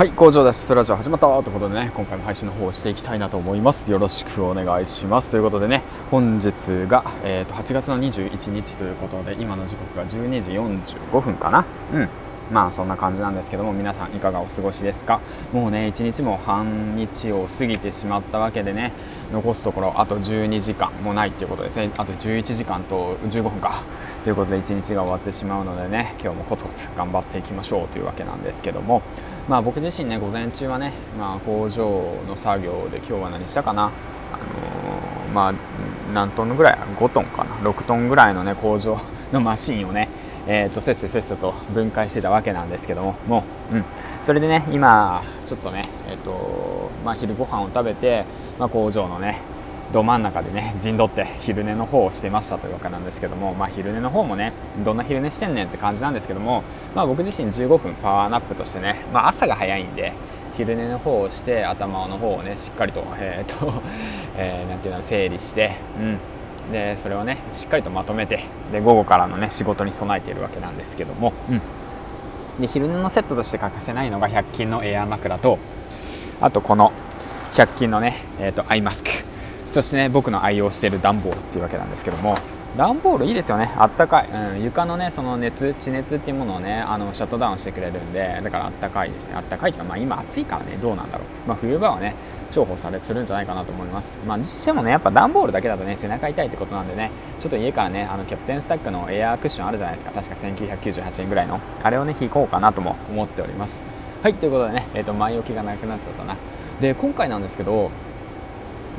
はい工場脱出ラジオ始まったということでね今回も配信の方をしていきたいなと思います。よろしくお願いします。ということでね本日が、えー、と8月の21日ということで今の時刻が12時45分かな。うん。まあそんな感じなんですけども皆さんいかがお過ごしですか？もうね1日も半日を過ぎてしまったわけでね残すところあと12時間もないっていうことですね。あと11時間と15分か。ということで1日が終わってしまうのでね今日もコツコツ頑張っていきましょうというわけなんですけども。まあ僕自身ね午前中はね、まあ、工場の作業で今日は何したかな。あのー、まあ何トンぐらい？5トンかな。6トンぐらいのね工場のマシンをねえーと、せっせせっせと分解してたわけなんですけども。もう、うん、それでね今ちょっとね、えーとまあ、昼ご飯を食べて、まあ、工場のねど真ん中でね陣取って昼寝の方をしてましたというわけなんですけども、まあ、昼寝の方もねどんな昼寝してんねんって感じなんですけども、まあ、僕自身15分パワーナップとしてね、まあ、朝が早いんで昼寝の方をして頭の方をねしっかりと,、えーとえー、ていうの整理して、うん、でそれをねしっかりとまとめてで午後からのね仕事に備えているわけなんですけども、うん、で昼寝のセットとして欠かせないのが100均のエア枕とあとこの100均のね、えーと、アイマスク。そしてね僕の愛用している段ボールっていうわけなんですけども段ボールいいですよね。あったかい、うん、床のねその熱地熱っていうものをねあのシャットダウンしてくれるんでだからあったかいですね。あったかいっていうかまあ今暑いからねどうなんだろう。まあ冬場はね重宝されするんじゃないかなと思います。まあにしてもねやっぱ段ボールだけだとね背中痛いってことなんでねちょっと家からねあのキャプテンスタックのエアークッションあるじゃないですか。確か1998円ぐらいの。あれをね引こうかなとも思っております。はいということでね、えーと、前置きがなくなっちゃったな。で今回なんですけど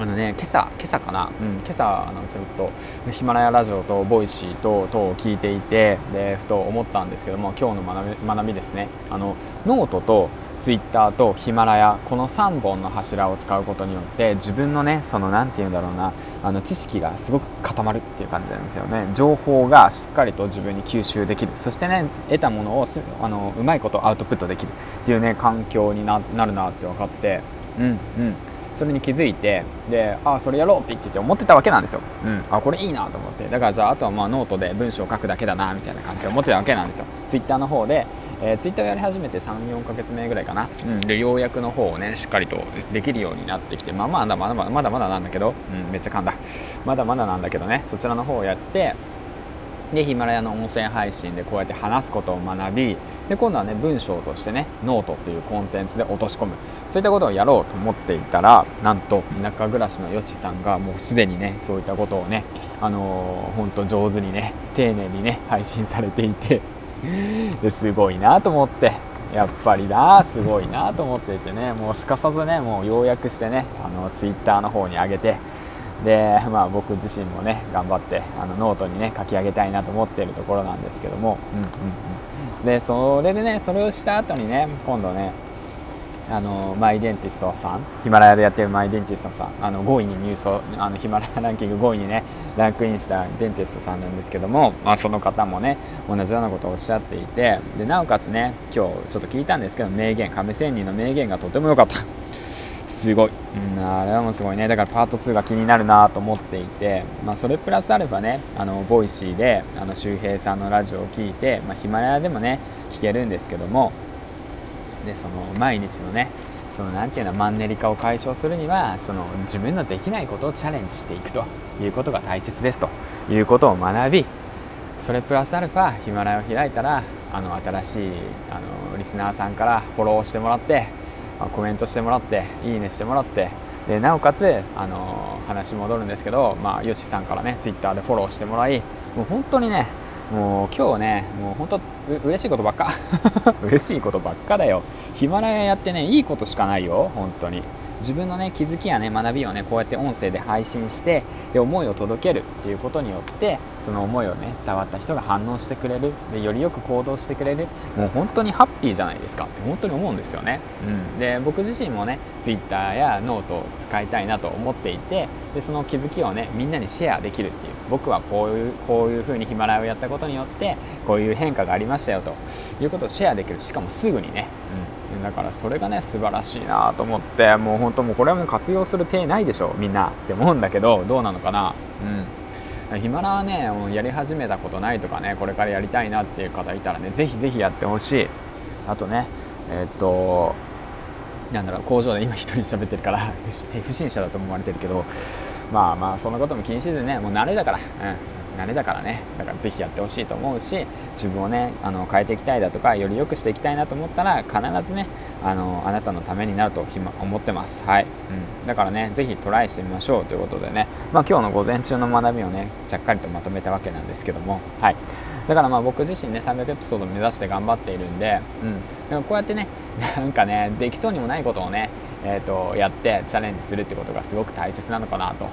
あのね、今朝、今朝かな、うん、今朝あのちょっとヒマラヤラジオとボイシーと等を聞いていてでふと思ったんですけども今日の学び学びですね。あのノートとツイッターとヒマラヤこの3本の柱を使うことによって自分のねその何て言うんだろうなあの知識がすごく固まるっていう感じなんですよね。情報がしっかりと自分に吸収できる。そしてね得たものをあのうまいことアウトプットできるっていうね環境になるなって分かって。うんうん。それに気づいてでああそれやろうって言ってて思ってたわけなんですよ、うん、あこれいいなと思って。だからじゃああとはまあノートで文章を書くだけだなみたいな感じで思ってたわけなんですよ。ツイッターの方でえー、ツイッターをやり始めて34ヶ月目ぐらいかな、うん、でようやくの方をねしっかりとできるようになってきてまあまだまだまだまだまだなんだけど、うん、めっちゃ噛んだ。まだまだなんだけどね。そちらの方をやってでヒマラヤの音声配信でこうやって話すことを学びで今度はね文章としてねノートっていうコンテンツで落とし込む。そういったことをやろうと思っていたらなんと田舎暮らしのよしさんがもうすでにねそういったことをねあのー、ほんと上手にね丁寧にね配信されていて。ですごいなと思って。やっぱりなすごいなと思っていてねもうすかさずねもう要約してねあのツイッターの方に上げてでまあ僕自身もね頑張ってあのノートにね書き上げたいなと思っているところなんですけども、うんうんうん、でそれでねそれをした後にね今度ねあのマイデンティストさんヒマラヤでやってるマイデンティストさんあの5位に入賞あのヒマラヤランキング5位にねランクインしたデンティストさんなんですけども、まあ、その方もね同じようなことをおっしゃっていてでなおかつね今日ちょっと聞いたんですけど名言亀仙人の名言がとても良かったすごい、うん、あれはもうすごいね。だからパート2が気になるなと思っていて、まあ、それプラスアルファねあの Voicy であの周平さんのラジオを聞いて、ま、ヒマラヤでもね聞けるんですけどもでその毎日のねそのなていうのマンネリ化を解消するにはその自分のできないことをチャレンジしていくということが大切ですということを学びそれプラスアルファヒマラヤを開いたらあの新しいあのリスナーさんからフォローしてもらって、コメントしてもらっていいねしてもらってでなおかつあの話戻るんですけど、まあ、ヨシさんからねツイッターでフォローしてもらいもう本当にねもう今日ねもう本当嬉しいことばっか。嬉しいことばっかだよ。ヒマラヤやってねいいことしかないよ。本当に。自分のね気づきやね学びをねこうやって音声で配信してで思いを届けるっていうことによってその思いをね伝わった人が反応してくれる。でよりよく行動してくれる。もう本当にハッピーじゃないですか。って本当に思うんですよね、うん、で僕自身もね Twitter やノートを使いたいなと思っていてでその気づきをねみんなにシェアできるっていう。僕はこういうこういう風にヒマラヤをやったことによってこういう変化がありましたよと。いうことをシェアできる。しかもすぐにね、うん、だからそれがね素晴らしいなと思ってもう本当もうこれはもう活用する手ないでしょみんな。って思うんだけどどうなのかな。うん。ヒマラはねもうやり始めたことないとかねこれからやりたいなっていう方いたらねぜひぜひやってほしい。あとねえ、っとなんだろう工場で今1人喋ってるから 不審者だと思われてるけどまあまあそんなことも気にせずねもう慣れだから、うん、慣れだからね。だからぜひやってほしいと思うし自分をねあの変えていきたいだとかより良くしていきたいなと思ったら必ずねあのあなたのためになると思ってます。はい、うん、だからねぜひトライしてみましょうということでね。まあ今日の午前中の学びをねちゃっかりとまとめたわけなんですけども。はい。だからまあ僕自身ね300エピソード目指して頑張っているんで、うん、でもこうやってねなんかねできそうにもないことをねえーと、やってチャレンジするってことがすごく大切なのかなと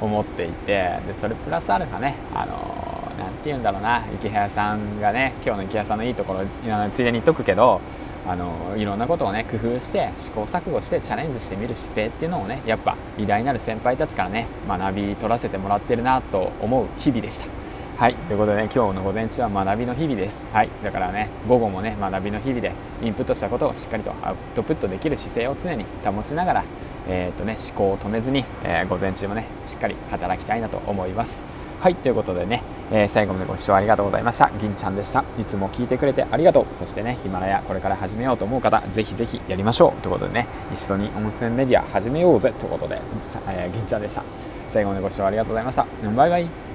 思っていてでそれプラスアルファねあのー、て言うんだろうな池早さんがね今日の池早さんのいいところついでに言っとくけどあのいろんなことをね工夫して試行錯誤してチャレンジしてみる姿勢っていうのをねやっぱ偉大なる先輩たちからね学び取らせてもらってるなと思う日々でした。はいということでね今日の午前中は学びの日々です。はいだからね午後もね学びの日々でインプットしたことをしっかりとアウトプットできる姿勢を常に保ちながらえーとね、思考を止めずに、えー、午前中もねしっかり働きたいなと思います。はいということでね、えー、最後までご視聴ありがとうございました。銀ちゃんでした。いつも聞いてくれてありがとう。そしてねヒマラヤこれから始めようと思う方ぜひぜひやりましょう。ということでね一緒に温泉メディア始めようぜ。ということで、えー、銀ちゃんでした。最後までご視聴ありがとうございました。バイバイ。